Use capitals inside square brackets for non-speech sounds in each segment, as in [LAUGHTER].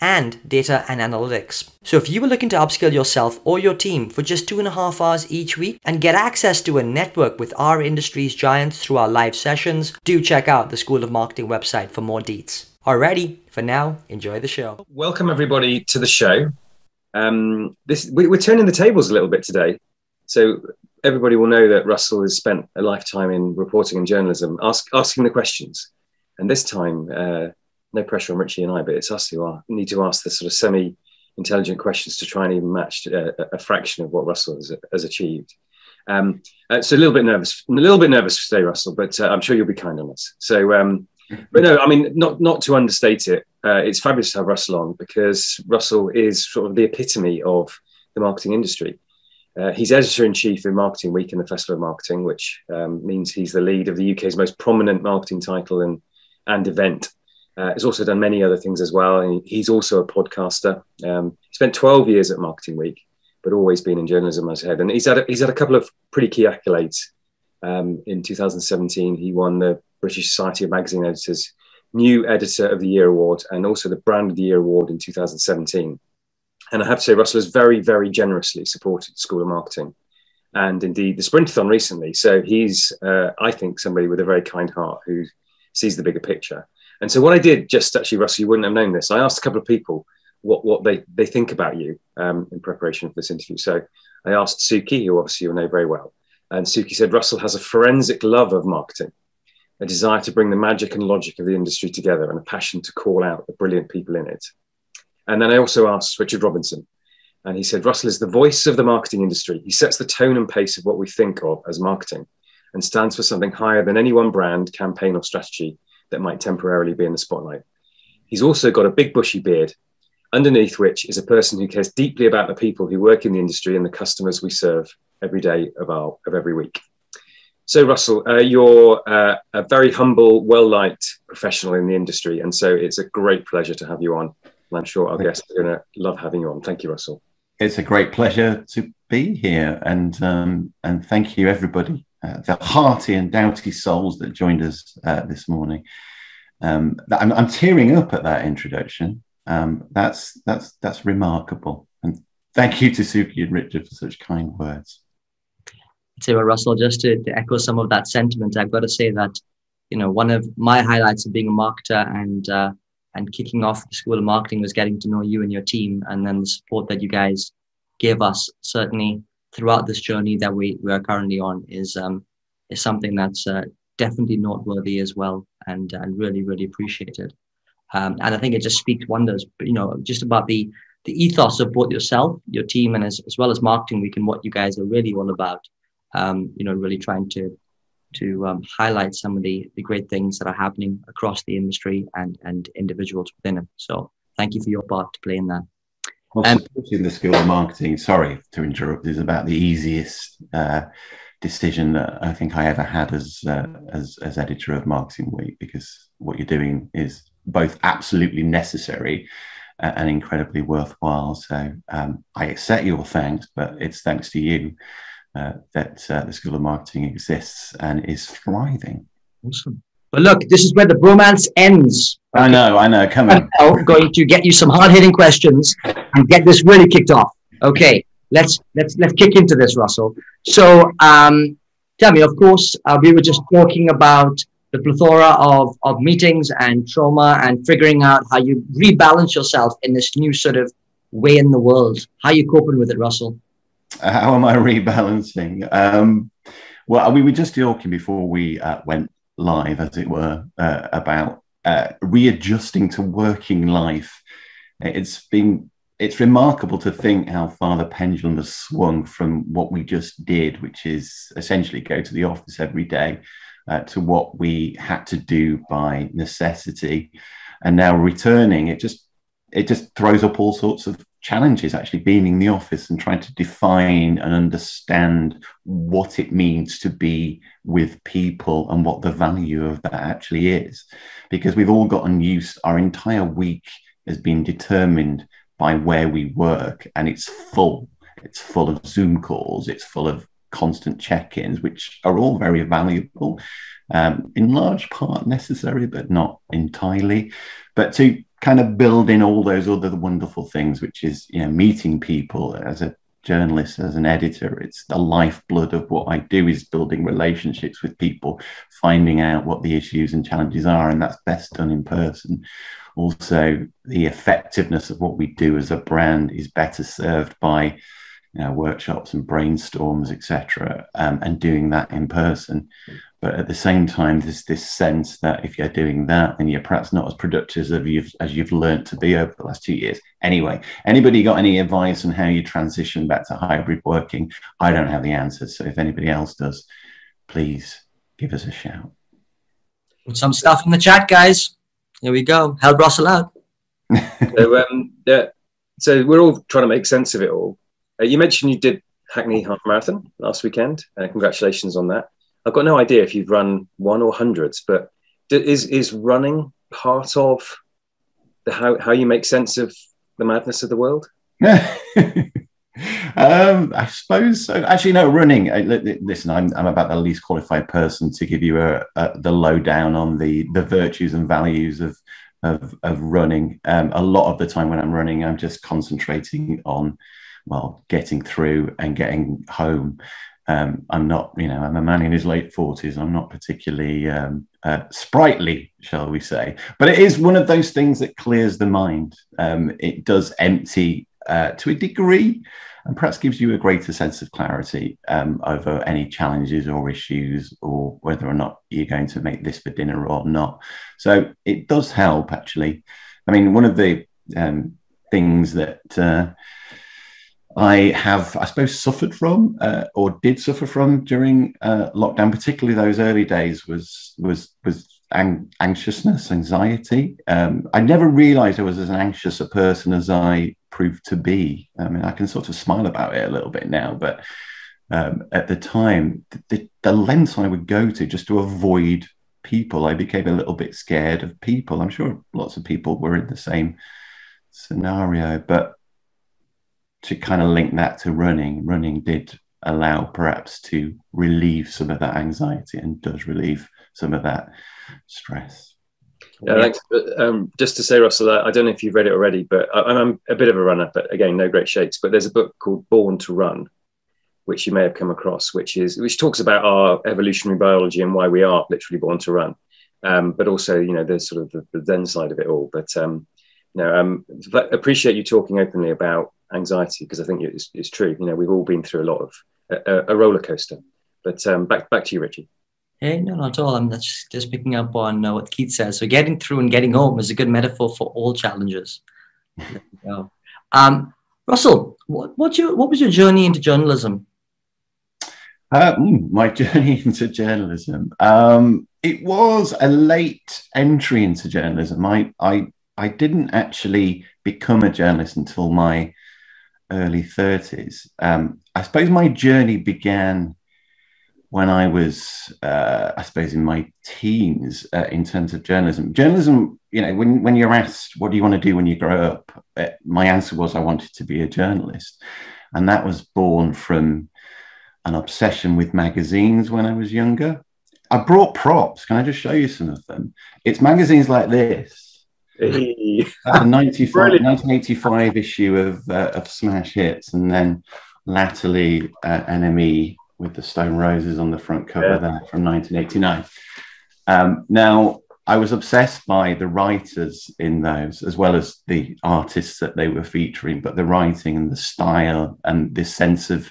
and data and analytics. So if you were looking to upskill yourself or your team for just two and a half hours each week and get access to a network with our industry's giants through our live sessions, do check out the School of Marketing website for more deets. Alrighty, for now, enjoy the show. Welcome everybody to the show. Um, this we, we're turning the tables a little bit today. So everybody will know that Russell has spent a lifetime in reporting and journalism, ask, asking the questions. And this time, uh, no pressure on Richie and I, but it's us who are, need to ask the sort of semi intelligent questions to try and even match a, uh, a fraction of what Russell has, has achieved. Um, uh, so a little bit nervous, a little bit nervous today, Russell, but uh, I'm sure you'll be kind on us. So, um, [LAUGHS] but no, I mean, not not to understate it. Uh, it's fabulous to have Russell on because Russell is sort of the epitome of the marketing industry. Uh, he's editor in chief in Marketing Week and the Festival of Marketing, which um, means he's the lead of the UK's most prominent marketing title and and event uh, he's also done many other things as well. And he's also a podcaster. Um, he spent 12 years at Marketing Week, but always been in journalism as head. And he's had a, he's had a couple of pretty key accolades. Um, in 2017, he won the British Society of Magazine Editors New Editor of the Year award and also the Brand of the Year award in 2017. And I have to say, Russell has very, very generously supported School of Marketing and indeed the Sprintathon recently. So he's, uh, I think, somebody with a very kind heart who sees the bigger picture. And so what I did, just actually, Russell, you wouldn't have known this. I asked a couple of people what what they they think about you um, in preparation for this interview. So I asked Suki, who obviously you'll know very well, and Suki said Russell has a forensic love of marketing, a desire to bring the magic and logic of the industry together, and a passion to call out the brilliant people in it. And then I also asked Richard Robinson, and he said Russell is the voice of the marketing industry. He sets the tone and pace of what we think of as marketing, and stands for something higher than any one brand, campaign, or strategy that might temporarily be in the spotlight. He's also got a big bushy beard, underneath which is a person who cares deeply about the people who work in the industry and the customers we serve every day of our of every week. So, Russell, uh, you're uh, a very humble, well liked professional in the industry, and so it's a great pleasure to have you on. And I'm sure our guests are going to love having you on. Thank you, Russell. It's a great pleasure to be here, and um, and thank you everybody uh, the hearty and doughty souls that joined us uh, this morning. Um, I'm, I'm, tearing up at that introduction. Um, that's that's that's remarkable, and thank you to Suki and Richard for such kind words. Well, Russell, just to, to, echo some of that sentiment, I've got to say that you know one of my highlights of being a marketer and uh, and kicking off the School of Marketing was getting to know you and your team, and then the support that you guys gave us. Certainly, throughout this journey that we, we are currently on is um, is something that's uh, definitely noteworthy as well and and really really appreciated. Um, and I think it just speaks wonders you know just about the the ethos of both yourself your team and as, as well as marketing week and what you guys are really all about. Um, you know really trying to to um, highlight some of the the great things that are happening across the industry and and individuals within it. So thank you for your part to play in that well, um, in the School of Marketing, sorry to interrupt, is about the easiest uh, decision that I think I ever had as, uh, as, as editor of Marketing Week, because what you're doing is both absolutely necessary uh, and incredibly worthwhile. So um, I accept your thanks, but it's thanks to you uh, that uh, the School of Marketing exists and is thriving. Awesome. But look, this is where the bromance ends. Okay? I know, I know. Come on. I'm going to get you some hard hitting questions and get this really kicked off. Okay, let's let's let's kick into this, Russell. So, um, tell me, of course, uh, we were just talking about the plethora of of meetings and trauma and figuring out how you rebalance yourself in this new sort of way in the world. How are you coping with it, Russell? How am I rebalancing? Um, well, we were just talking before we uh, went live, as it were, uh, about uh, readjusting to working life. It's been it's remarkable to think how far the pendulum has swung from what we just did, which is essentially go to the office every day, uh, to what we had to do by necessity, and now returning. It just it just throws up all sorts of challenges actually being in the office and trying to define and understand what it means to be with people and what the value of that actually is. Because we've all gotten used our entire week has been determined by where we work and it's full. It's full of zoom calls it's full of constant check-ins which are all very valuable um, in large part necessary but not entirely. But to kind of build in all those other wonderful things, which is you know meeting people as a journalist, as an editor. It's the lifeblood of what I do is building relationships with people, finding out what the issues and challenges are, and that's best done in person. Also, the effectiveness of what we do as a brand is better served by you know, workshops and brainstorms, etc., um, and doing that in person. But at the same time, there's this sense that if you're doing that, then you're perhaps not as productive as you've as you've learned to be over the last two years. Anyway, anybody got any advice on how you transition back to hybrid working? I don't have the answers. So if anybody else does, please give us a shout. Put some stuff in the chat, guys. Here we go. Help Russell out. [LAUGHS] so, um, yeah, so we're all trying to make sense of it all. Uh, you mentioned you did Hackney Half Marathon last weekend. Uh, congratulations on that. I've got no idea if you've run one or hundreds, but is is running part of the how how you make sense of the madness of the world? [LAUGHS] um, I suppose so. Actually, no. Running. I, listen, I'm, I'm about the least qualified person to give you a, a, the lowdown on the the virtues and values of of, of running. Um, a lot of the time when I'm running, I'm just concentrating on well getting through and getting home um, I'm not, you know, I'm a man in his late 40s. I'm not particularly um, uh, sprightly, shall we say. But it is one of those things that clears the mind. Um, it does empty uh, to a degree and perhaps gives you a greater sense of clarity um, over any challenges or issues or whether or not you're going to make this for dinner or not. So it does help, actually. I mean, one of the um, things that uh, I have, I suppose, suffered from uh, or did suffer from during uh, lockdown, particularly those early days, was was was ang- anxiousness, anxiety. Um, I never realised I was as anxious a person as I proved to be. I mean, I can sort of smile about it a little bit now, but um, at the time, the, the lengths I would go to just to avoid people, I became a little bit scared of people. I'm sure lots of people were in the same scenario, but to kind of link that to running, running did allow perhaps to relieve some of that anxiety and does relieve some of that stress. Yeah, thanks. Um, just to say, Russell, I don't know if you've read it already, but I, am a bit of a runner, but again, no great shakes. But there's a book called Born to Run, which you may have come across, which is which talks about our evolutionary biology and why we are literally born to run. Um, but also, you know, there's sort of the, the then side of it all. But um, you know, um, appreciate you talking openly about anxiety because I think it's, it's true. You know, we've all been through a lot of a, a roller coaster. But um, back back to you, Richie. Hey, no, not at all. I'm just, just picking up on uh, what Keith says. So getting through and getting home is a good metaphor for all challenges. [LAUGHS] um, Russell, what, what, your, what was your journey into journalism? Uh, mm, my [LAUGHS] journey into journalism. Um, it was a late entry into journalism. I, I, I didn't actually become a journalist until my early 30s. Um, I suppose my journey began when I was, uh, I suppose, in my teens uh, in terms of journalism. Journalism, you know, when, when you're asked, what do you want to do when you grow up? Uh, my answer was, I wanted to be a journalist. And that was born from an obsession with magazines when I was younger. I brought props. Can I just show you some of them? It's magazines like this Hey. a 1985 issue of, uh, of Smash Hits, and then latterly uh, NME with the Stone Roses on the front cover yeah. there from 1989. Um, now, I was obsessed by the writers in those, as well as the artists that they were featuring, but the writing and the style and this sense of,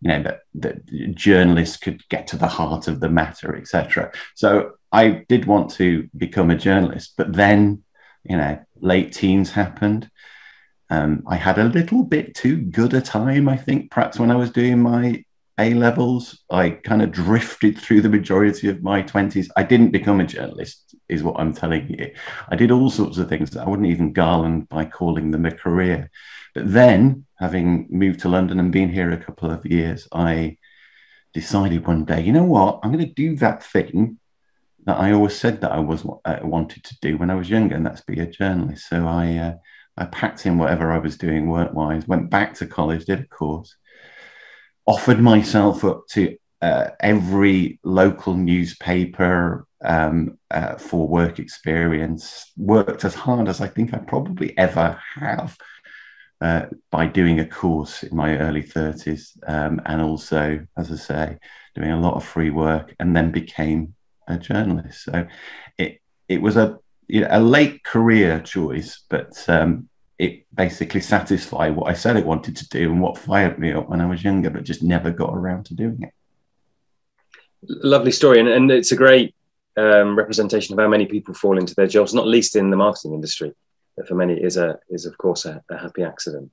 you know, that, that journalists could get to the heart of the matter, etc. So I did want to become a journalist, but then you know, late teens happened. Um, I had a little bit too good a time, I think, perhaps when I was doing my A levels. I kind of drifted through the majority of my 20s. I didn't become a journalist, is what I'm telling you. I did all sorts of things that I wouldn't even garland by calling them a career. But then, having moved to London and been here a couple of years, I decided one day, you know what, I'm going to do that thing that I always said that I was wanted to do when I was younger, and that's be a journalist. So I uh, I packed in whatever I was doing work wise, went back to college, did a course, offered myself up to uh, every local newspaper um, uh, for work experience, worked as hard as I think I probably ever have uh, by doing a course in my early 30s, um, and also, as I say, doing a lot of free work, and then became a journalist. So it it was a you know, a late career choice, but um, it basically satisfied what I said I wanted to do and what fired me up when I was younger, but just never got around to doing it. Lovely story, and, and it's a great um, representation of how many people fall into their jobs, not least in the marketing industry. That for many is a is of course a, a happy accident.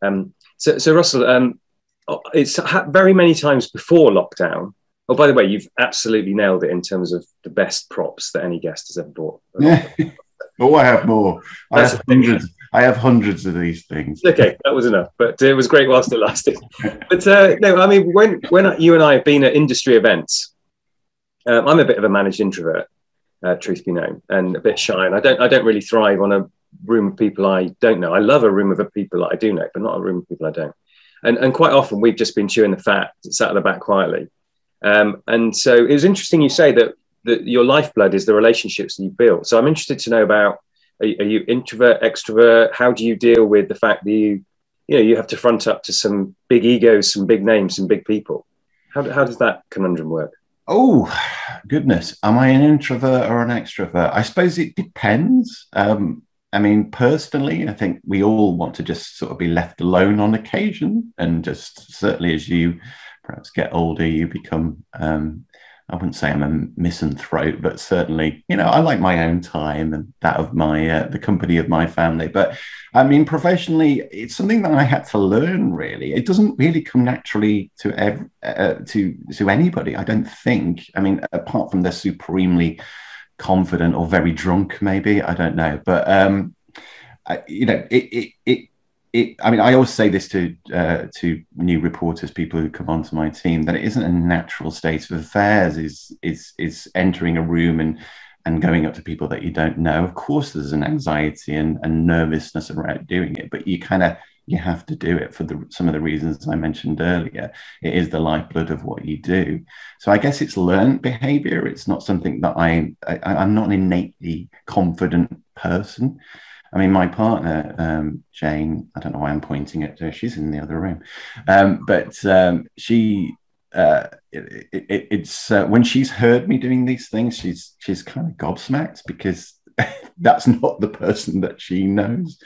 Um, so, so Russell, um, it's ha- very many times before lockdown Oh, by the way, you've absolutely nailed it in terms of the best props that any guest has ever bought. Yeah. [LAUGHS] oh, I have more. I have hundreds. I have hundreds of these things. Okay, that was enough, but it was great whilst it lasted. [LAUGHS] but uh, no, I mean, when when you and I have been at industry events, um, I'm a bit of a managed introvert, uh, truth be known, and a bit shy, and I don't I don't really thrive on a room of people I don't know. I love a room of people that I do know, but not a room of people I don't. And and quite often we've just been chewing the fat, sat at the back quietly um, and so it was interesting you say that, that your lifeblood is the relationships that you build. So I'm interested to know about are, are you introvert, extrovert? How do you deal with the fact that you, you know, you have to front up to some big egos, some big names, some big people? How, how does that conundrum work? Oh, goodness. Am I an introvert or an extrovert? I suppose it depends. Um, I mean, personally, I think we all want to just sort of be left alone on occasion. And just certainly as you perhaps get older, you become, um, I wouldn't say I'm a misanthrope, but certainly, you know, I like my own time and that of my, uh, the company of my family. But I mean, professionally, it's something that I had to learn really. It doesn't really come naturally to, ev- uh, to, to anybody, I don't think. I mean, apart from the supremely confident or very drunk, maybe, I don't know. But, um, I, you know, it, it, it it, I mean, I always say this to uh, to new reporters, people who come onto my team, that it isn't a natural state of affairs. Is is is entering a room and and going up to people that you don't know. Of course, there's an anxiety and, and nervousness around doing it, but you kind of you have to do it for the some of the reasons I mentioned earlier. It is the lifeblood of what you do. So I guess it's learned behavior. It's not something that I, I I'm not an innately confident person. I mean, my partner, um, Jane, I don't know why I'm pointing at her, she's in the other room. Um, but um, she, uh, it, it, it's uh, when she's heard me doing these things, she's she's kind of gobsmacked because [LAUGHS] that's not the person that she knows.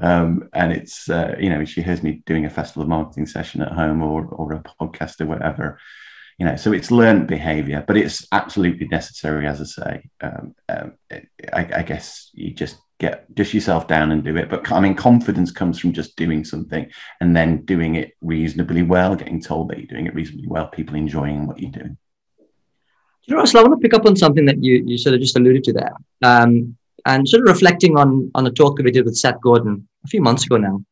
Um, and it's, uh, you know, she hears me doing a festival marketing session at home or, or a podcast or whatever you know so it's learned behavior but it's absolutely necessary as i say um, um, I, I, guess you just get dish yourself down and do it. But i mean confidence comes from just doing something and then doing it reasonably well getting told that you're doing it reasonably well people enjoying what you're doing. You know Russell, i want to pick up on something that you, you sort of just alluded to there. Um, and sort of reflecting on on a talk that we did with seth Godin a few months ago now.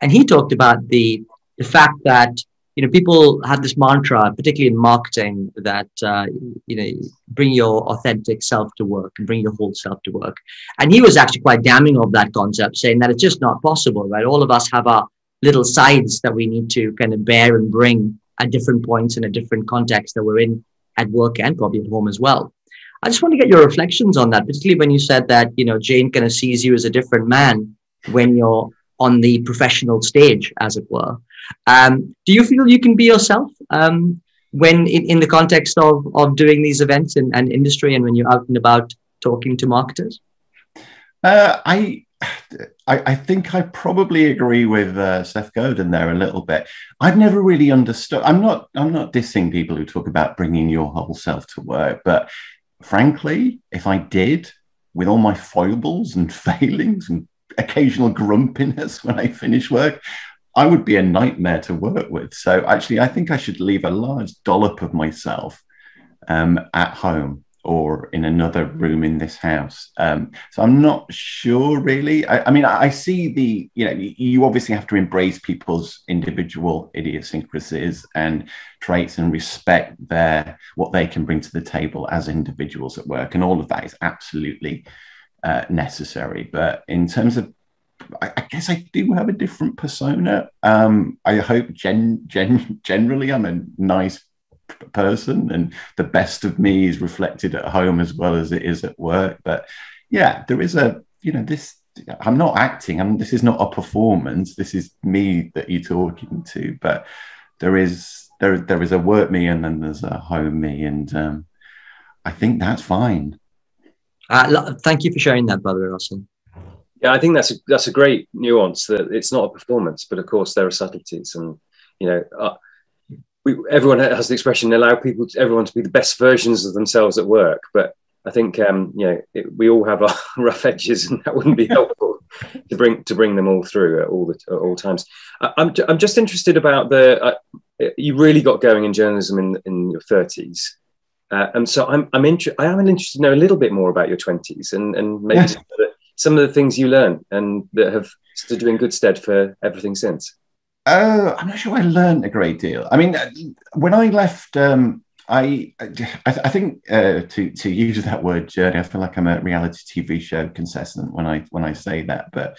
And he talked about the the fact that you know, people have this mantra, particularly in marketing, that uh, you know, bring your authentic self to work and bring your whole self to work. And he was actually quite damning of that concept, saying that it's just not possible, right? All of us have our little sides that we need to kind of bear and bring at different points in a different context that we're in at work and probably at home as well. I just want to get your reflections on that, particularly when you said that you know Jane kind of sees you as a different man when you're on the professional stage, as it were. Um, do you feel you can be yourself um, when in, in the context of, of doing these events and, and industry and when you're out and about talking to marketers? Uh, I, I, I think I probably agree with uh, Seth Godin there a little bit. I've never really understood. I'm not. I'm not dissing people who talk about bringing your whole self to work, but frankly, if I did, with all my foibles and [LAUGHS] failings and occasional grumpiness when I finish work, I would be a nightmare to work with. So actually, I think I should leave a large dollop of myself um, at home or in another room in this house. Um, so I'm not sure really. I, I, mean, I see the, you know, you obviously have to embrace people's individual idiosyncrasies and traits and respect their, what they can bring to the table as individuals at work. And all of that is absolutely uh, necessary. But in terms of I, I, guess I do have a different persona. Um, I hope gen, gen, generally I'm a nice person and the best of me is reflected at home as well as it is at work. But yeah, there is a, you know, this, I'm not acting. I'm, this is not a performance. This is me that you're talking to. But there is, there, there is a work me and then there's a home me. And um, I think that's fine. Uh, thank you for sharing that, way, Russell. Yeah, I think that's a, that's a great nuance that it's not a performance, but of course there are subtleties, and you know, uh, we, everyone has the expression allow people, to, everyone to be the best versions of themselves at work. But I think um, you know it, we all have our [LAUGHS] rough edges, and that wouldn't be [LAUGHS] helpful to bring to bring them all through at all the, at all times. I, am I'm, I'm just interested about the uh, you really got going in journalism in in your 30s. Uh, and so I'm I'm inter- I am interested to know a little bit more about your 20s and and maybe some, of the, some of the things you learned and that have stood you in good stead for everything since. Uh, I'm not sure I learned a great deal. I mean, uh, when I left, um, I, I, I think uh, to to use that word journey, I feel like I'm a reality TV show contestant when I when I say that. But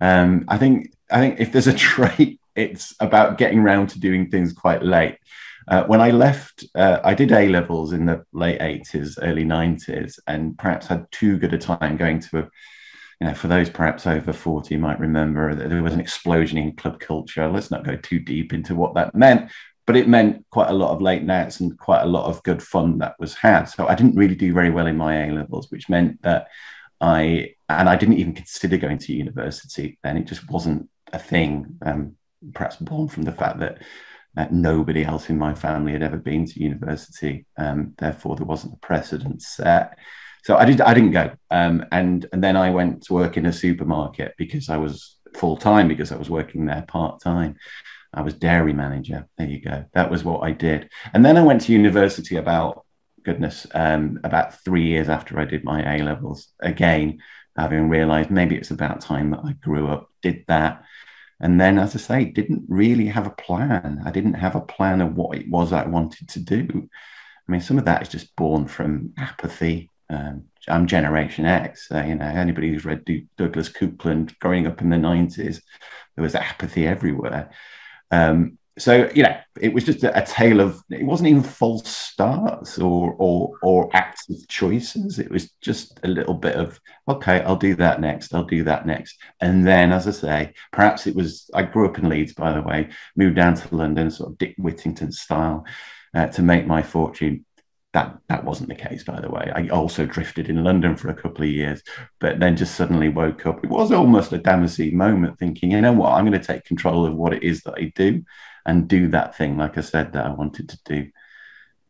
um, I think I think if there's a [LAUGHS] trait, it's about getting around to doing things quite late. Uh, when I left, uh, I did A levels in the late 80s, early 90s, and perhaps had too good a time going to a you know, for those perhaps over 40 might remember that there was an explosion in club culture. Let's not go too deep into what that meant, but it meant quite a lot of late nights and quite a lot of good fun that was had. So I didn't really do very well in my A levels, which meant that I, and I didn't even consider going to university then. It just wasn't a thing, um, perhaps born from the fact that uh, nobody else in my family had ever been to university. Um, therefore, there wasn't a precedent set so I did. I didn't go, um, and and then I went to work in a supermarket because I was full time because I was working there part time. I was dairy manager. There you go. That was what I did, and then I went to university about goodness um, about three years after I did my A levels. Again, having realised maybe it's about time that I grew up, did that. And then, as I say, didn't really have a plan. I didn't have a plan of what it was I wanted to do. I mean, some of that is just born from apathy, um, I'm Generation X. Uh, you know, anybody who's read D- Douglas Coupland growing up in the 90s, there was apathy everywhere. Um, so you know, it was just a, a, tale of. It wasn't even false starts or or or active choices. It was just a little bit of okay, I'll do that next. I'll do that next, and then, as I say, perhaps it was. I grew up in Leeds, by the way. Moved down to London, sort of Dick Whittington style, uh, to make my fortune that that wasn't the case by the way. I also drifted in london for a couple of years but then just suddenly woke up. It was almost a damascene moment thinking you know what? I'm going to take control of what it is that i do and do that thing like i said that i wanted to do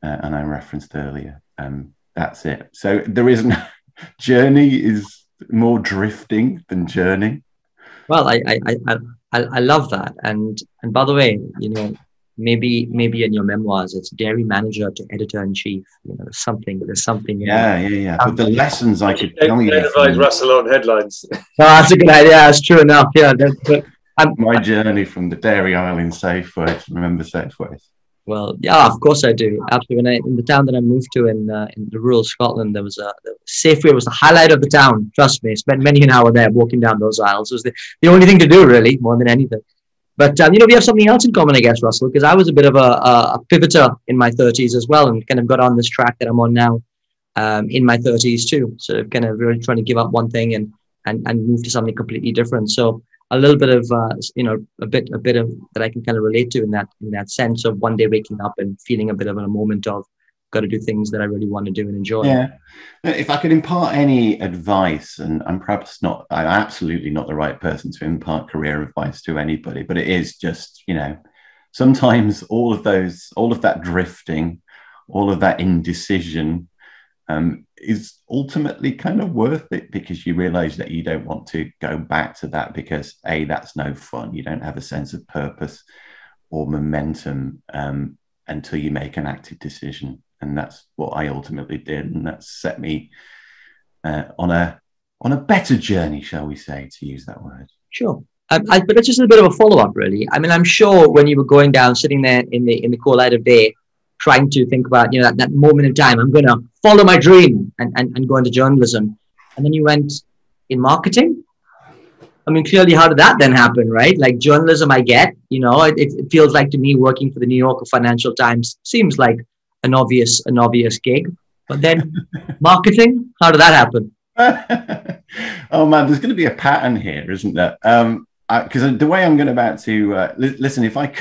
uh, and i referenced earlier. Um, that's it. So there isn't [LAUGHS] journey is more drifting than journey. Well I, I i i i love that. And and by the way you know maybe maybe in your memoirs it's dairy manager to editor in chief you know something there's something yeah yeah yeah. But the lessons i could tell you advise russell on headlines. [LAUGHS] No, that's a good idea that's true enough yeah but I'm, my journey from the dairy aisle in Safeway remember Safeways well yeah of course i do absolutely. When I, in the town that i moved to in uh, in the rural scotland there was a safeway was the highlight of the town trust me spent many an hour there walking down those aisles. It was the, the only thing to do really more than anything but um, you know, we have something else in common, I guess, Russell, because I was a bit of a, a, pivoter in my 30s as well, and kind of got on this track that I'm on now um, in my 30s too. So kind of really trying to give up one thing and and and move to something completely different. So a little bit of uh, you know a bit a bit of that I can kind of relate to in that in that sense of one day waking up and feeling a bit of a moment of got to do things that I really want to do and enjoy. Yeah. If I could impart any advice, and I'm perhaps not, I'm absolutely not the right person to impart career advice to anybody, but it is just, you know, sometimes all of those, all of that drifting, all of that indecision, um, is ultimately kind of worth it because you realize that you don't want to go back to that because a that's no fun you don't have a sense of purpose or momentum um, until you make an active decision and that's what i ultimately did and that set me uh, on a on a better journey shall we say to use that word. Sure. Um, I, but it's just a bit of a follow-up really. I mean i'm sure when you were going down sitting there in the in the cool light of day trying to think about you know that, that moment in time i'm going to follow my dream and, and, and go into journalism. And then you went in marketing. I mean clearly how did that then happen right? Like journalism i get you know it, it feels like to me working for the new york financial times seems like an obvious an obvious gig but then [LAUGHS] marketing how did that happen [LAUGHS] oh man there's going to be a pattern here isn't there um because the way i'm going about to uh, li- listen if i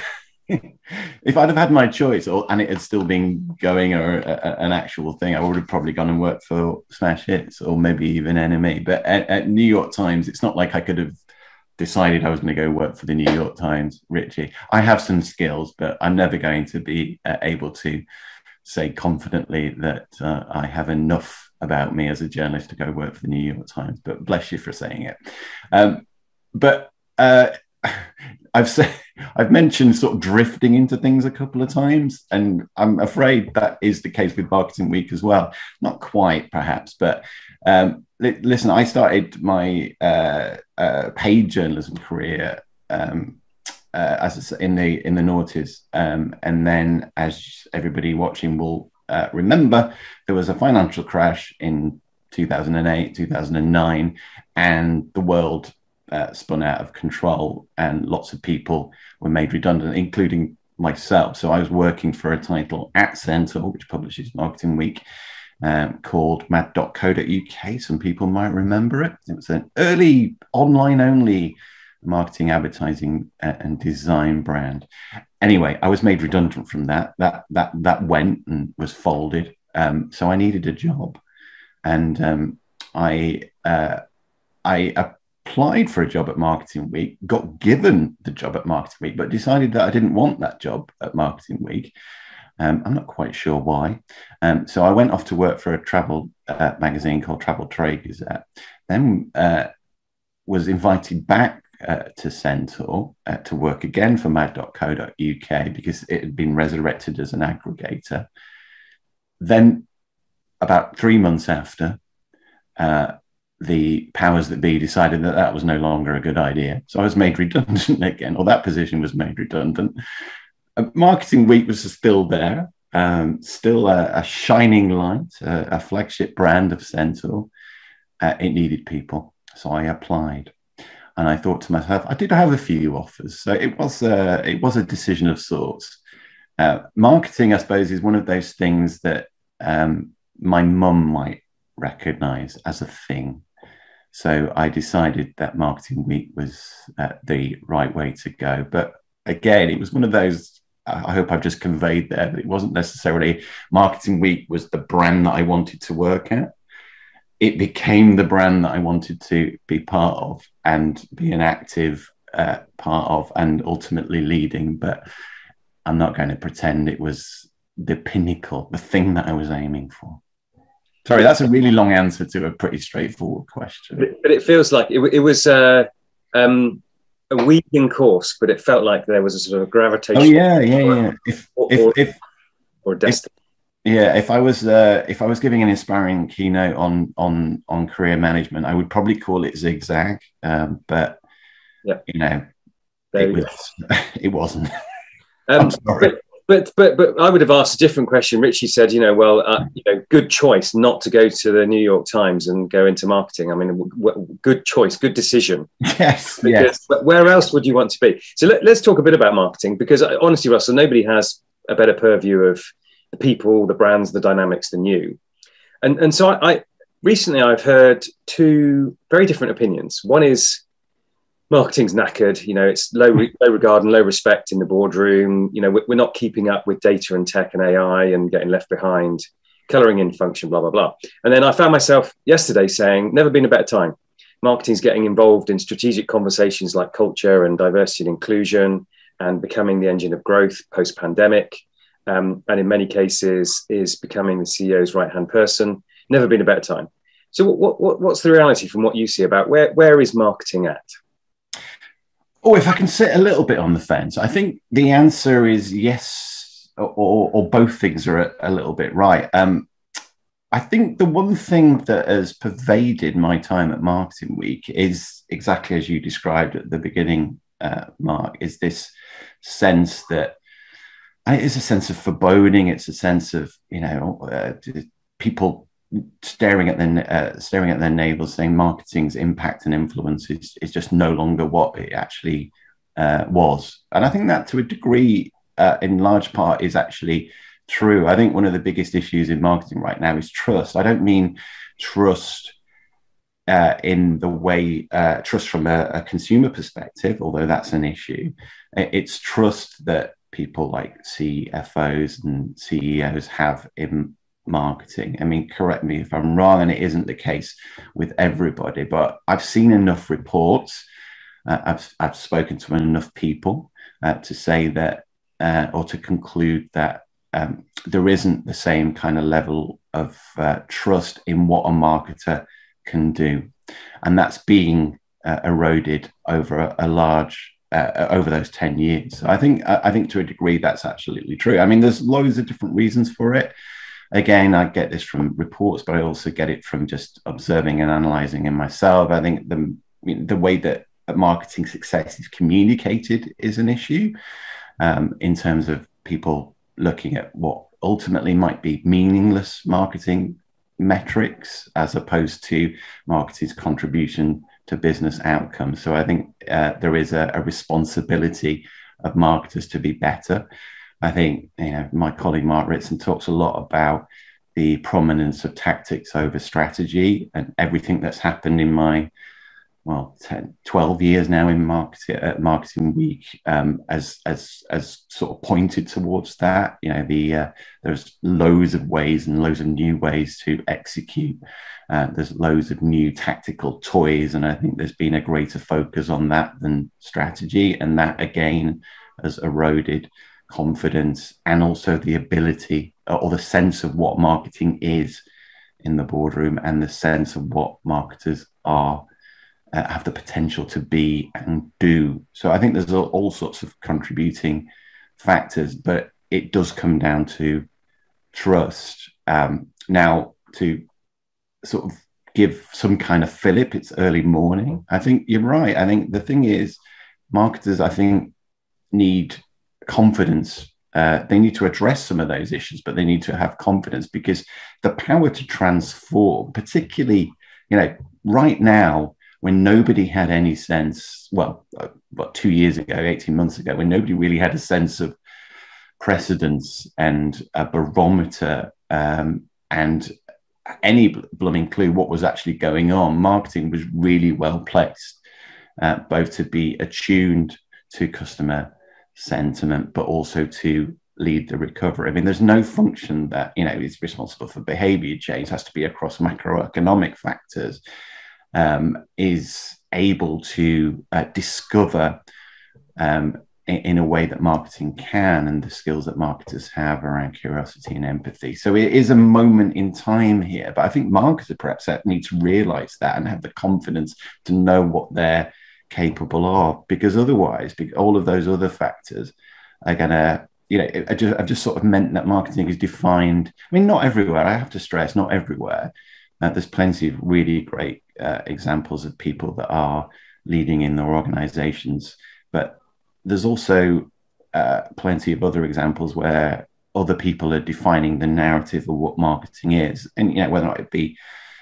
[LAUGHS] if I'd have had my choice, or and it had still been going or a, a, an actual thing, I would have probably gone and worked for Smash Hits or maybe even NME. But at, at New York Times, it's not like I could have decided I was going to go work for the New York Times, Richie. I have some skills, but I'm never going to be uh, able to say confidently that uh, I have enough about me as a journalist to go work for the New York Times. But bless you for saying it. Um, but uh, [LAUGHS] I've said I've mentioned sort of drifting into things a couple of times, and I'm afraid that is the case with Marketing Week as well. Not quite, perhaps, but um, li- listen, I started my uh, uh, paid journalism career um, uh, as in the in the noughties, um, and then as everybody watching will uh, remember, there was a financial crash in 2008, 2009, and the world uh, spun out of control, and lots of people were made redundant, including myself. So I was working for a title at Centaur, which publishes Marketing Week, um, called mad.co.uk. Some people might remember it. It was an early online only marketing, advertising, uh, and design brand. Anyway, I was made redundant from that. That that that went and was folded. Um, so I needed a job, and um, I uh, I applied for a job at Marketing Week, got given the job at Marketing Week, but decided that I didn't want that job at Marketing Week. Um, I'm not quite sure why. Um, so I went off to work for a travel uh, magazine called Travel Trade Gazette. Then uh, was invited back uh, to Centaur uh, to work again for mad.co.uk because it had been resurrected as an aggregator. Then, about three months after, uh, the powers that be decided that that was no longer a good idea. So I was made redundant [LAUGHS] again, or that position was made redundant. Marketing Week was still there, um, still a, a, shining light, a, a, flagship brand of Centaur. Uh, it needed people, so I applied, and I thought to myself, I did have a few offers, so it was a, it was a decision of sorts. Uh, marketing, I suppose, is one of those things that um, my mum might recognize as a thing. So I decided that Marketing Week was uh, the right way to go. But again, it was one of those. I hope I've just conveyed there that it wasn't necessarily Marketing Week was the brand that I wanted to work at. It became the brand that I wanted to be part of and be an active uh, part of and ultimately leading. But I'm not going to pretend it was the pinnacle, the thing that I was aiming for. Sorry, that's a really long answer to a pretty straightforward question. But it, feels like it, it was uh, um, a weaving course, but it felt like there was a sort of gravitation. Oh yeah, yeah, yeah. If or, if, or, if or destiny. If, yeah, if I was uh, if I was giving an inspiring keynote on on on career management, I would probably call it zigzag. Um, but yeah. you know, there it, you was, [LAUGHS] it wasn't. [LAUGHS] Um, I'm sorry. But, but but I would have asked a different question. Richie said, you know, well, uh, you know, good choice not to go to the New York Times and go into marketing. I mean, w- w- good choice, good decision. [LAUGHS] Yes, Because yes. where else would you want to be? So let, us talk a bit about marketing because uh, honestly, Russell, nobody has a better purview of the people, the brands, the dynamics than you. And and so I, I recently I've heard two very different opinions. One is marketing's knackered. You know, it's low low regard and low respect in the boardroom. You know, we're not keeping up with data and tech and AI and getting left behind. Coloring in function, blah blah blah. And then I found myself yesterday saying, "Never been a better time." Marketing's getting involved in strategic conversations like culture and diversity and inclusion, and becoming the engine of growth post pandemic. Um, and in many cases, is becoming the CEO's right hand person. never been a better time. So, what, what, what's the reality from what you see about where, where is marketing at? Oh, if I can sit a little bit on the fence, I think the answer is yes, or, or both things are a, a little bit right. Um, I think the one thing that has pervaded my time at Marketing Week is exactly as you described at the beginning, uh, Mark, is this sense that it's a sense of foreboding. It's a sense of you know uh, people staring at their uh, staring at their neighbors, saying marketing's impact and influence is, is just no longer what it actually uh, was. And I think that to a degree, uh, in large part, is actually true. I think one of the biggest issues in marketing right now is trust. I don't mean trust uh, in the way uh, trust from a, a, consumer perspective, although that's an issue. It's trust that people like CFOs and CEOs have in marketing. I mean, correct me if I'm wrong, and it isn't the case with everybody, but I've seen enough reports. Uh, I've, I've spoken to enough people uh, to say that, uh, or to conclude that um, there isn't the same kind of level of uh, trust in what a marketer can do, and that's being uh, eroded over a, a large uh, over those 10 years. I think I think to a degree that's absolutely true. I mean, there's loads of different reasons for it. Again, I get this from reports, but I also get it from just observing and analyzing in myself. I think the the way that marketing success is communicated is an issue um, in terms of people looking at what ultimately might be meaningless marketing metrics as opposed to marketing's contribution to business outcomes. So I think uh, there is a, a, responsibility of marketers to be better. I think you know my colleague Mark Ritson talks a lot about the prominence of tactics over strategy and everything that's happened in my well 10, 12 years now in marketing at marketing week um, as as as sort of pointed towards that you know the uh, there's loads of ways and loads of new ways to execute. Uh, there's loads of new tactical toys and i think there's been a greater focus on that than strategy and that again has eroded confidence and also the ability or the sense of what marketing is in the boardroom and the sense of what marketers are uh, have the potential to be and do. So I think there's all, all sorts of contributing factors, but it does come down to trust. Um, now, to sort of give some kind of fillip, it's early morning. I think you're right. I think the thing is, marketers, I think, need confidence. Uh, they need to address some of those issues, but they need to have confidence because the power to transform, particularly, you know, right now, when nobody had any sense, well, about uh, two years ago, 18 months ago, when nobody really had a sense of precedence and a barometer um, and any blooming clue what was actually going on, marketing was really well placed, uh, both to be attuned to customer sentiment, but also to lead the recovery. I mean, there's no function that you know is responsible for behavior change. It has to be across macroeconomic factors um, is able to uh, discover um, in, a way that marketing can and the skills that marketers have around curiosity and empathy. So it is a moment in time here, but I think marketers perhaps need to realize that and have the confidence to know what they're capable of, because otherwise, all of those other factors are going to you know, I just, I've just sort of meant that marketing is defined. I mean, not everywhere. I have to stress, not everywhere. Uh, there's plenty of really great uh, examples of people that are leading in their organizations, but there's also uh, plenty of other examples where other people are defining the narrative of what marketing is, and you know whether or not it be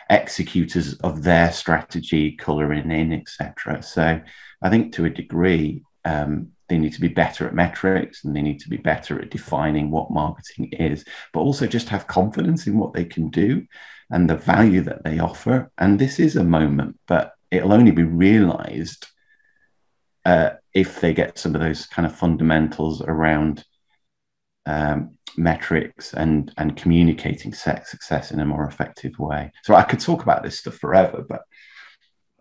executors of their strategy, colouring in, etc. So I think to a degree. Um, they need to be better at metrics and they need to be better at defining what marketing is, but also just have confidence in what they can do and the value that they offer. And this is a moment, but it'll only be realized uh, if they get some of those kind of fundamentals around um, metrics and and communicating sex success in a more effective way. So I could talk about this stuff forever, but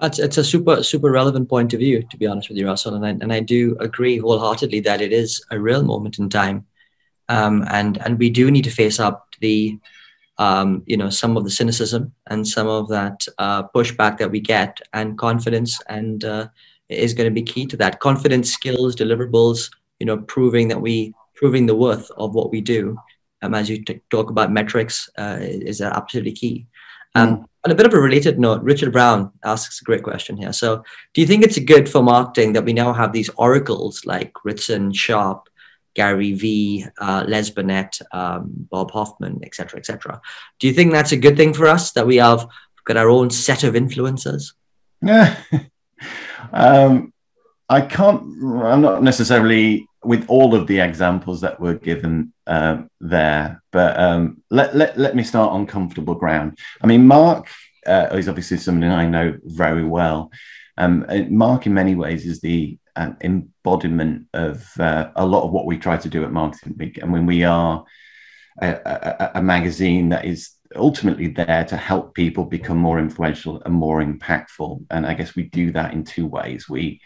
it's, it's a super super relevant point of view, to be honest with you, Russell, and I, and I do agree wholeheartedly that it is a real moment in time, um, and and we do need to face up the um, you know some of the cynicism and some of that uh, pushback that we get, and confidence and uh, is going to be key to that. Confidence, skills, deliverables, you know, proving that we proving the worth of what we do. Um, as you t- talk about metrics, uh, is absolutely key. Um, mm. On a bit of a related note, Richard Brown asks a great question here. So, do you think it's good for marketing that we now have these oracles like Ritson, Sharp, Gary Vee, uh, Les Binet, um, Bob Hoffman, etc., etc.? Do you think that's a good thing for us that we have got our own set of influencers? Yeah, [LAUGHS] um, I can't. I'm not necessarily with all of the examples that were given um, there, but um, let, let let me start on comfortable ground. I mean, Mark uh, is obviously somebody I know very well. Um, Mark, in many ways, is the uh, embodiment of uh, a lot of what we try to do at Marketing Week. I mean, we are a, a, a magazine that is ultimately there to help people become more influential and more impactful. And I guess we do that in two ways. We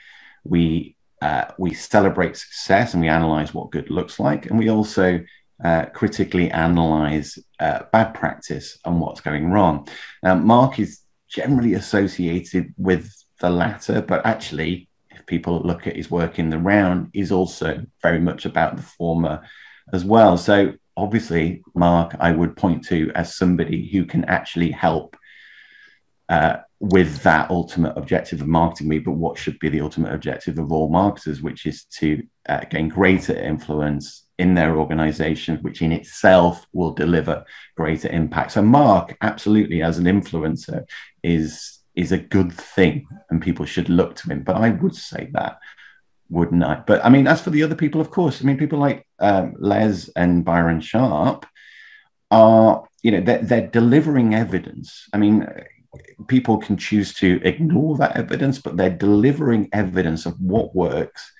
we uh, we celebrate success and we analyze what good looks like, and we also uh, critically analyze uh, bad practice and what's going wrong. Now, Mark is generally associated with the latter, but actually, if people look at his work in the round, is also very much about the former as well. So, obviously, Mark, I would point to as somebody who can actually help uh, with that ultimate objective of marketing me, but what should be the ultimate objective of all marketers, which is to uh, gain greater influence in their organization, which in itself will deliver greater impact. So, Mark, absolutely, as an influencer, is is a good thing, and people should look to him. But I would say that, wouldn't I? But I mean, as for the other people, of course, I mean, people like um, Les and Byron Sharp are, you know, they're, they're delivering evidence. I mean, people can choose to ignore that evidence, but they're delivering evidence of what works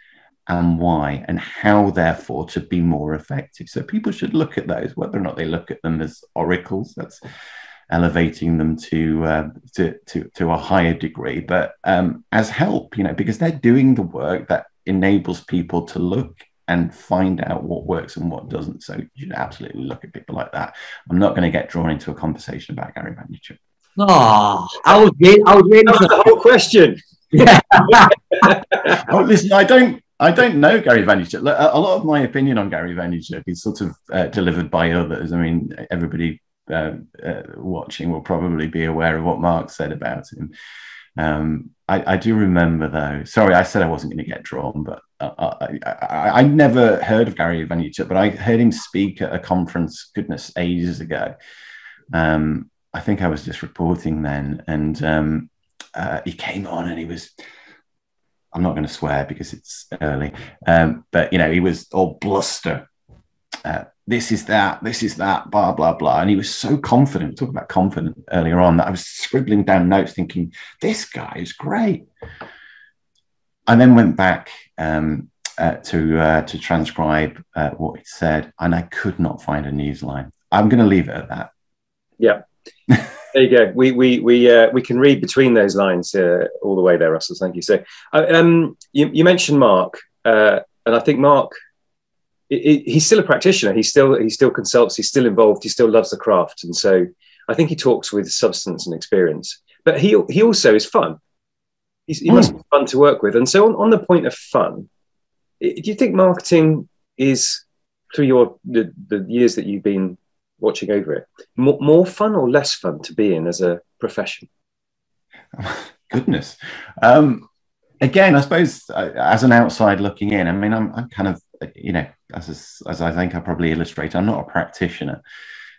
and why, and how, therefore, to be more effective. So people should look at those, whether or not they look at them as oracles. That's elevating them to uh, to, to to a higher degree, but um, as help, you know, because they're doing the work that enables people to look and find out what works and what doesn't. So you should absolutely look at people like that. I'm not going to get drawn into a conversation about Gary Vaynerchuk. Oh, I was I was waiting for the whole question. Yeah. [LAUGHS] oh, listen, I don't I don't know Gary Vaynerchuk. A lot of my opinion on Gary Vaynerchuk is sort of uh, delivered by others. I mean, everybody uh, uh, watching will probably be aware of what Mark said about him. Um, I, I, do remember, though. Sorry, I said I wasn't going to get drawn, but I, I, I, never heard of Gary Vaynerchuk, but I heard him speak at a conference, goodness, ages ago. Um, I think I was just reporting then, and um, uh, he came on and he was. I'm not going to swear because it's early, um, but you know he was all bluster. Uh, this is that, this is that, blah blah blah, and he was so confident. Talking about confident earlier on, that I was scribbling down notes, thinking this guy is great. I then went back um, uh, to uh, to transcribe uh, what he said, and I could not find a news line. I'm going to leave it at that. Yeah, [LAUGHS] there you go. We we we uh, we can read between those lines uh, all the way there, Russell. Thank you. So, uh, um, you, you mentioned Mark, uh, and I think Mark, it, it, he's still a practitioner. He still he still consults. He's still involved. He still loves the craft, and so I think he talks with substance and experience. But he he also is fun. He's, he mm. must be fun to work with. And so, on, on the point of fun, do you think marketing is through your the, the years that you've been watching over it. More, more fun or less fun to be in as a profession? [LAUGHS] Goodness. Um, again, I suppose uh, as an outside looking in, I mean, I'm, I'm kind of, you know, as, as I think I probably illustrate, I'm not a practitioner.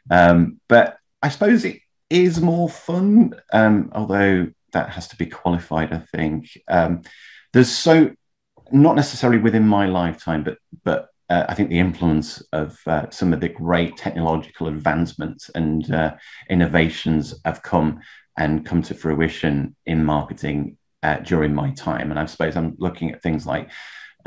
Um, but I suppose it is more fun, um, although that has to be qualified, I think. Um, there's so, not necessarily within my lifetime, but but uh, I think the influence of uh, some of the great technological advancements and uh, innovations have come and come to fruition in marketing uh, during my time. And I suppose I'm looking at things like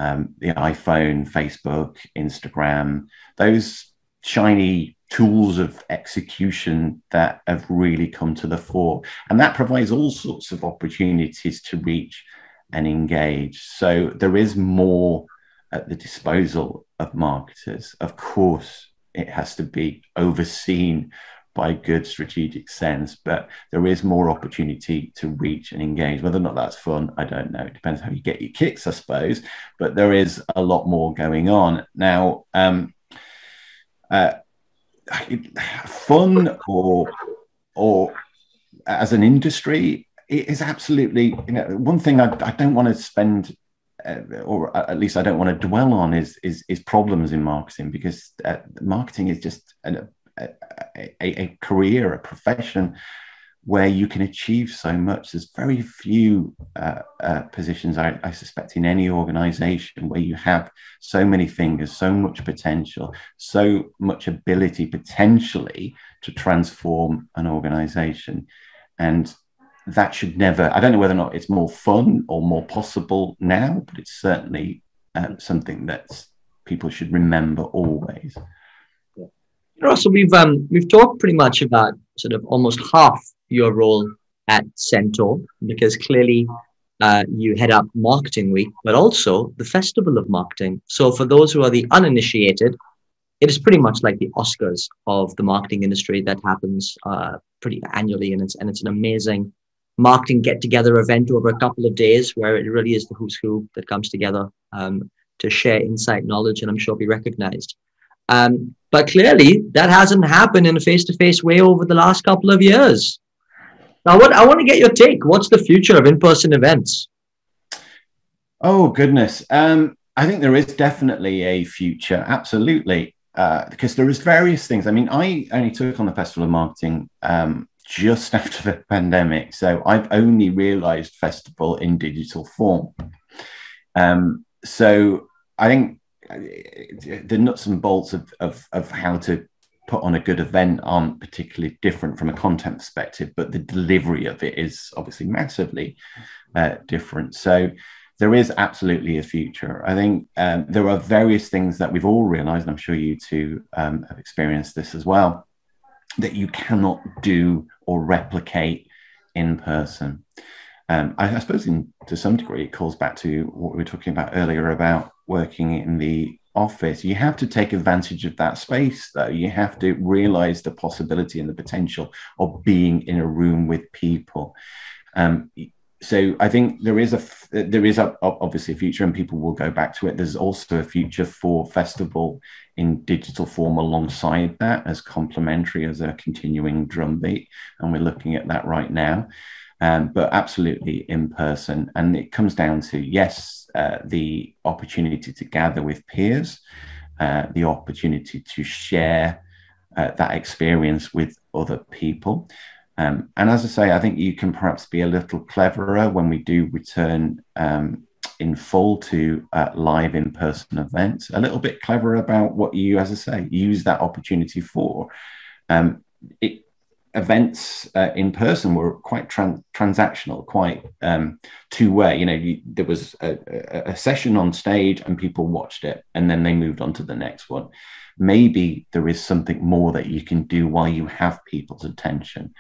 um, the iPhone, Facebook, Instagram, those shiny tools of execution that have really come to the fore. And that provides all sorts of opportunities to reach and engage. So there is more at the disposal of marketers. Of course, it has to be overseen by good strategic sense, but there is more opportunity to reach and engage. Whether or not that's fun, I don't know. It depends how you get your kicks, I suppose. But there is a lot more going on now. Um, uh, fun or or as an industry, it is absolutely you know one thing I, I don't want to spend uh, or at least I don't want to dwell on is is, is problems in marketing because uh, marketing is just a, a, a, career, a profession where you can achieve so much. There's very few uh, uh, positions, I, I, suspect, in any organization where you have so many fingers, so much potential, so much ability potentially to transform an organization. And that should never, I don't know whether or not it's more fun or more possible now, but it's certainly um, something that people should remember always. Russell, we've um, we've talked pretty much about sort of almost half your role at Centaur because clearly uh, you head up Marketing Week, but also the Festival of Marketing. So for those who are the uninitiated, it is pretty much like the Oscars of the marketing industry that happens uh, pretty annually, and it's and it's an amazing marketing get together event over a couple of days where it really is the who's who that comes together um, to share insight, knowledge, and I'm sure be recognized. Um, but clearly, that hasn't happened in a face to face way over the last couple of years. Now, what I want to get your take. What's the future of in person events? Oh, goodness. Um, I think there is definitely a future, absolutely, uh, because there is various things. I mean, I only took on the Festival of Marketing um, just [LAUGHS] after the pandemic. So I've only realized festival in digital form. Um, so I think the nuts and bolts of, of, of how to put on a good event aren't particularly different from a content perspective, but the delivery of it is obviously massively uh, different. So there is absolutely a future. I think um, there are various things that we've all realized, and I'm sure you two um, have experienced this as well, that you cannot do or replicate in person. Um, I, I, suppose, in, to some degree, it calls back to what we were talking about earlier about working in the office. You have to take advantage of that space, though. You have to realize the possibility and the potential of being in a room with people. Um, so I think there is a there is a, obviously a future, and people will go back to it. There's also a future for festival in digital form alongside that, as complementary as a continuing drumbeat, and we're looking at that right now. Um, but absolutely in person, and it comes down to yes, uh, the opportunity to gather with peers, uh, the opportunity to share uh, that experience with other people. Um, and as I say, I think you can perhaps be a little cleverer when we do return um, in full to uh, live in person events, a little bit cleverer about what you, as I say, use that opportunity for. Um, it, events uh, in person were quite tran- transactional, quite um, two way. You know, you, there was a, a, a, session on stage and people watched it and then they moved on to the next one. Maybe there is something more that you can do while you have people's attention.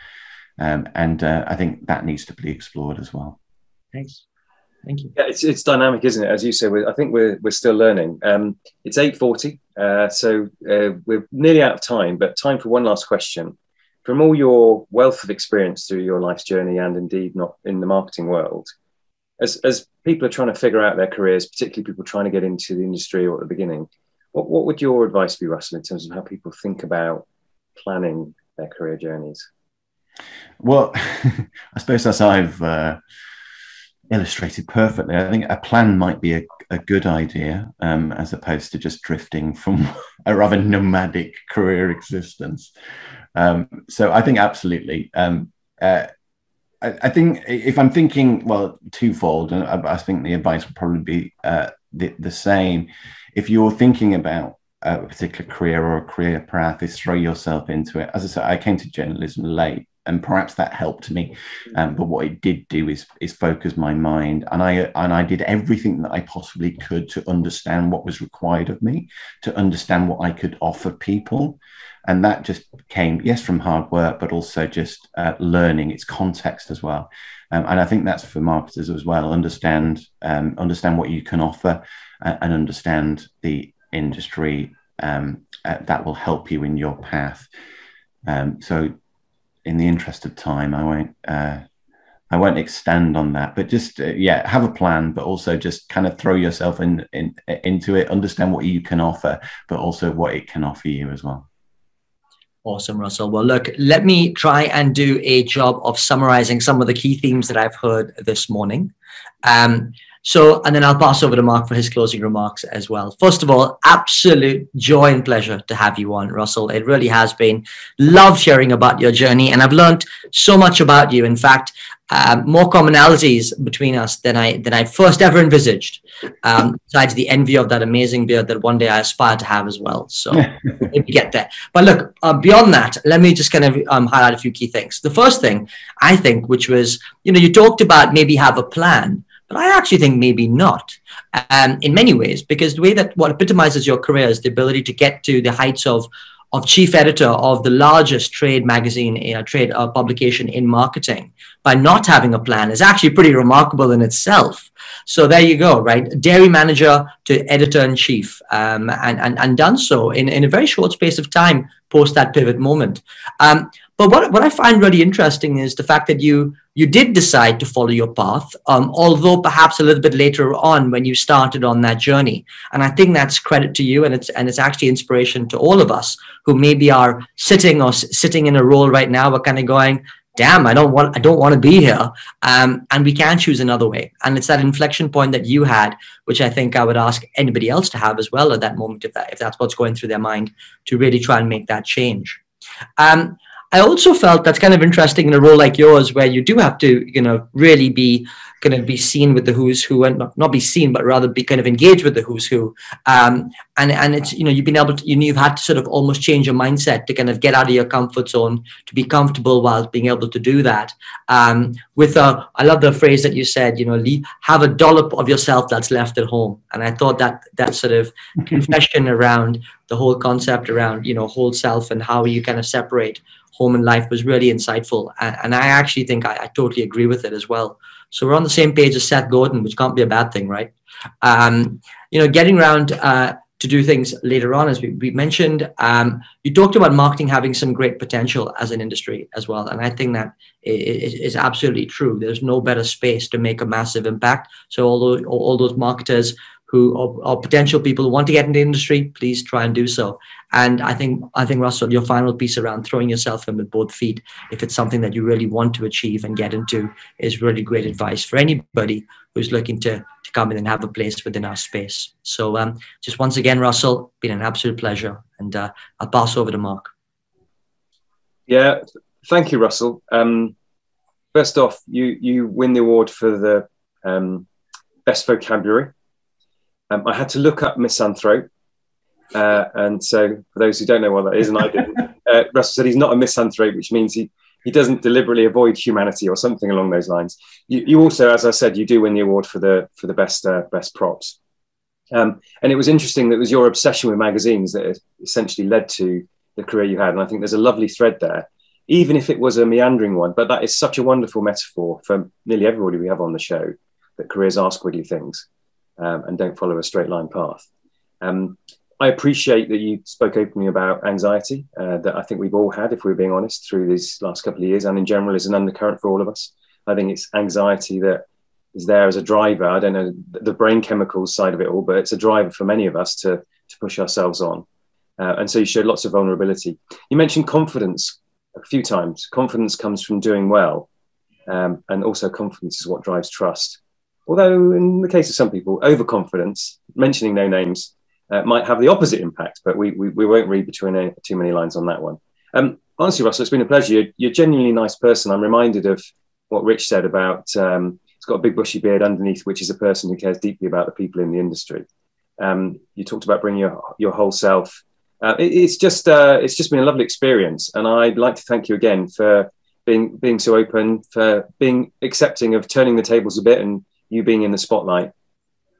Um, and uh, I think that needs to be explored as well. Thanks. Thank you. Yeah, it's, it's dynamic, isn't it? As you say, I think we're, we're still learning. Um, it's 8.40, uh, so uh, we're nearly out of time, but time for one last question. From all your wealth of experience through your life's journey and indeed not in the marketing world, as, as people are trying to figure out their careers, particularly people trying to get into the industry or at the beginning, what, what would your advice be, Russell, in terms of how people think about planning their career journeys? Well, [LAUGHS] I suppose as I've uh, illustrated perfectly, I think a plan might be a, a good idea um, as opposed to just drifting from [LAUGHS] a rather nomadic career existence. Um, so I think absolutely. Um, uh, I, I, think if I'm thinking, well, twofold, and I, I think the advice would probably be uh, the, the same. If you're thinking about a particular career or a career path, is throw yourself into it. As I said, I came to journalism late and perhaps that helped me. Um, but what it did do is is focus my mind, and I and I did everything that I possibly could to understand what was required of me, to understand what I could offer people, and that just came yes from hard work, but also just uh, learning its context as well. Um, and I think that's for marketers as well. Understand um, understand what you can offer, uh, and understand the industry um, uh, that will help you in your path. Um, so, in the interest of time, I won't. Uh, I won't extend on that, but just uh, yeah, have a plan, but also just kind of throw yourself in, in into it. Understand what you can offer, but also what it can offer you as well. Awesome, Russell. Well, look, let me try and do a job of summarizing some of the key themes that I've heard this morning. Um, so, and then I'll pass over to Mark for his closing remarks as well. First of all, absolute joy and pleasure to have you on, Russell. It really has been. Love sharing about your journey, and I've learned so much about you. In fact, um, more commonalities between us than I than I first ever envisaged. Um, besides the envy of that amazing beard that one day I aspire to have as well. So [LAUGHS] maybe get there. But look, uh, beyond that, let me just kind of um, highlight a few key things. The first thing I think, which was, you know, you talked about maybe have a plan but I actually think maybe not um, in many ways, because the way that what epitomizes your career is the ability to get to the heights of of chief editor of the largest trade magazine, uh, trade uh, publication in marketing, by not having a plan is actually pretty remarkable in itself. So there you go, right? Dairy manager to editor in chief, um, and, and and done so in, in a very short space of time post that pivot moment. Um, but what, what I find really interesting is the fact that you you did decide to follow your path, um, although perhaps a little bit later on when you started on that journey. And I think that's credit to you, and it's and it's actually inspiration to all of us who maybe are sitting or sitting in a role right now. We're kind of going, damn, I don't want I don't want to be here, um, and we can choose another way. And it's that inflection point that you had, which I think I would ask anybody else to have as well at that moment, if that if that's what's going through their mind, to really try and make that change. Um, I also felt that's kind of interesting in a role like yours, where you do have to, you know, really be kind of be seen with the who's who, and not, not be seen, but rather be kind of engaged with the who's who. Um, and and it's you know you've been able to, you know, you've had to sort of almost change your mindset to kind of get out of your comfort zone to be comfortable while being able to do that. Um, with a, I love the phrase that you said, you know, leave, have a dollop of yourself that's left at home. And I thought that that sort of [LAUGHS] confession around the whole concept around you know whole self and how you kind of separate home and life was really insightful. And, and I actually think I, I, totally agree with it as well. So we're on the same page as Seth Godin, which can't be a bad thing, right? Um, you know, getting around uh, to do things later on, as we, we mentioned, um, you talked about marketing having some great potential as an industry as well. And I think that is, is absolutely true. There's no better space to make a massive impact. So all those, all those marketers who or, or, potential people who want to get into the industry, please try and do so. And I think I think Russell, your final piece around throwing yourself in with both feet, if it's something that you really want to achieve and get into, is really great advice for anybody who's looking to to come in and have a place within our space. So um, just once again, Russell, been an absolute pleasure, and uh, I'll pass over to Mark. Yeah, thank you, Russell. Um, first off, you you win the award for the um, best vocabulary um, I had to look up misanthrope. Uh, and so, for those who don't know what that is, and I didn't, [LAUGHS] uh, Russell said he's not a misanthrope, which means he, he doesn't deliberately avoid humanity or something along those lines. You, you also, as I said, you do win the award for the for the best uh, best props. Um, and it was interesting that it was your obsession with magazines that essentially led to the career you had. And I think there's a lovely thread there, even if it was a meandering one. But that is such a wonderful metaphor for nearly everybody we have on the show that careers are squiggly things um, and don't follow a straight line path. Um, I appreciate that you spoke openly about anxiety uh, that I think we've all had, if we're being honest, through these last couple of years, and in general is an undercurrent for all of us. I think it's anxiety that is there as a driver. I don't know the brain chemicals side of it all, but it's a driver for many of us to, to push ourselves on. Uh, and so you showed lots of vulnerability. You mentioned confidence a few times. Confidence comes from doing well, um, and also confidence is what drives trust. Although, in the case of some people, overconfidence, mentioning no names, uh, might have the opposite impact, but we, we, we won't read between a, too many lines on that one. Um, honestly, Russell, it's been a pleasure. You're, you're, a genuinely nice person. I'm reminded of what Rich said about um, he's got a big bushy beard underneath, which is a person who cares deeply about the people in the industry. Um, you talked about bringing your, your whole self. Uh, it, it's just uh, it's just been a lovely experience, and I'd like to thank you again for being being so open, for being accepting of turning the tables a bit and you being in the spotlight,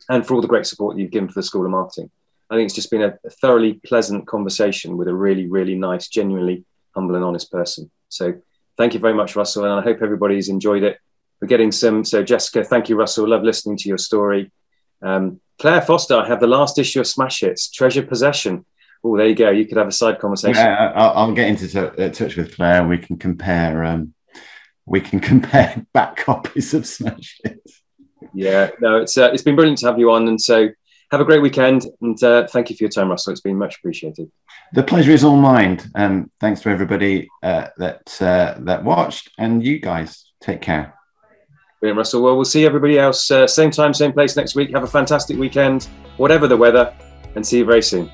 and for all the great support you've given for the School of Marketing. I think it's just been a, thoroughly pleasant conversation with a really, really nice, genuinely humble and honest person. So thank you very much, Russell, and I hope everybody's enjoyed it. We're getting some. So Jessica, thank you, Russell. Love listening to your story. Um, Claire Foster, I have the last issue of Smash Hits, Treasure Possession. Oh, there you go. You could have a side conversation. Yeah, I'll, I'll get into t- uh, touch with Claire. We can compare. Um, we can [LAUGHS] compare back copies of Smash Hits. Yeah, no, it's uh, it's been brilliant to have you on, and so have a great weekend, and uh, thank you for your time, Russell. It's been much appreciated. The pleasure is all mine. Um, thanks to everybody uh, that uh, that watched, and you guys take care. Brilliant, Russell. Well, we'll see everybody else uh, same time, same place next week. Have a fantastic weekend, whatever the weather, and see you very soon.